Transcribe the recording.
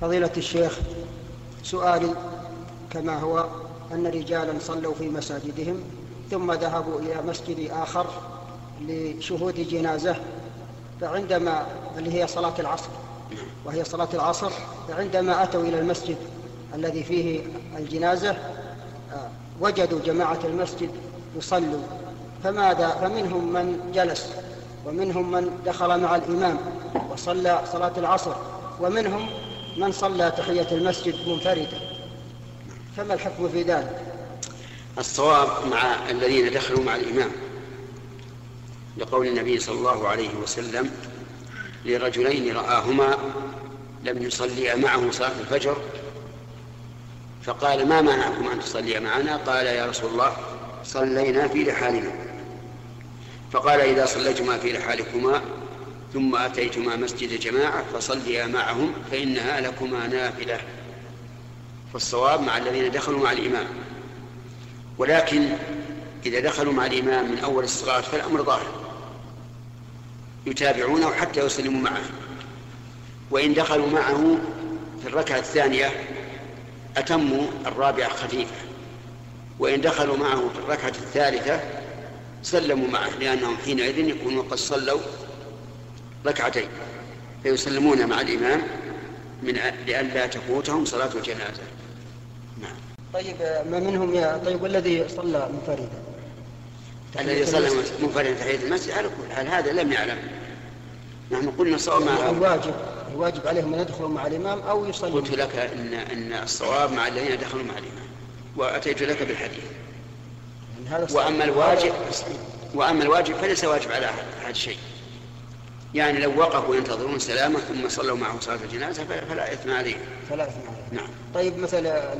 فضيلة الشيخ سؤالي كما هو أن رجالا صلوا في مساجدهم ثم ذهبوا إلى مسجد آخر لشهود جنازة فعندما اللي هي صلاة العصر وهي صلاة العصر فعندما أتوا إلى المسجد الذي فيه الجنازة وجدوا جماعة المسجد يصلوا فماذا فمنهم من جلس ومنهم من دخل مع الإمام وصلى صلاة العصر ومنهم من صلى تحية المسجد منفردا فما الحكم في ذلك؟ الصواب مع الذين دخلوا مع الإمام. لقول النبي صلى الله عليه وسلم لرجلين رآهما لم يصليا معه صلاة الفجر فقال ما منعكم أن تصليا معنا؟ قال يا رسول الله صلينا في رحالنا. فقال إذا صليتما في رحالكما ثم أتيتما مسجد جماعة فصليا معهم فإنها لكما نافلة. فالصواب مع الذين دخلوا مع الإمام. ولكن إذا دخلوا مع الإمام من أول الصلاة فالأمر ظاهر. يتابعونه حتى يسلموا معه. وإن دخلوا معه في الركعة الثانية أتموا الرابعة خفيفة. وإن دخلوا معه في الركعة الثالثة سلموا معه لأنهم حينئذ يكونوا قد صلوا ركعتين. فيسلمون مع الإمام من لئلا تفوتهم صلاة الجنازة. نعم. طيب ما منهم يا طيب والذي صلى منفردا؟ الذي صلى منفردا تحية المسجد؟ على كل حال هذا لم يعلم. نحن قلنا صواب مع الواجب الواجب عليهم أن يدخلوا مع الإمام أو يصلوا. قلت لك ان إن الصواب مع الذين دخلوا مع الإمام. وأتيت لك بالحديث. يعني وأما الواجب وأما الواجب فليس واجب على أحد شيء. يعني لو وقفوا ينتظرون سلامه ثم صلوا معه صلاة الجنازة فلا إثم عليهم فلا إثم عليهم نعم. طيب مثلا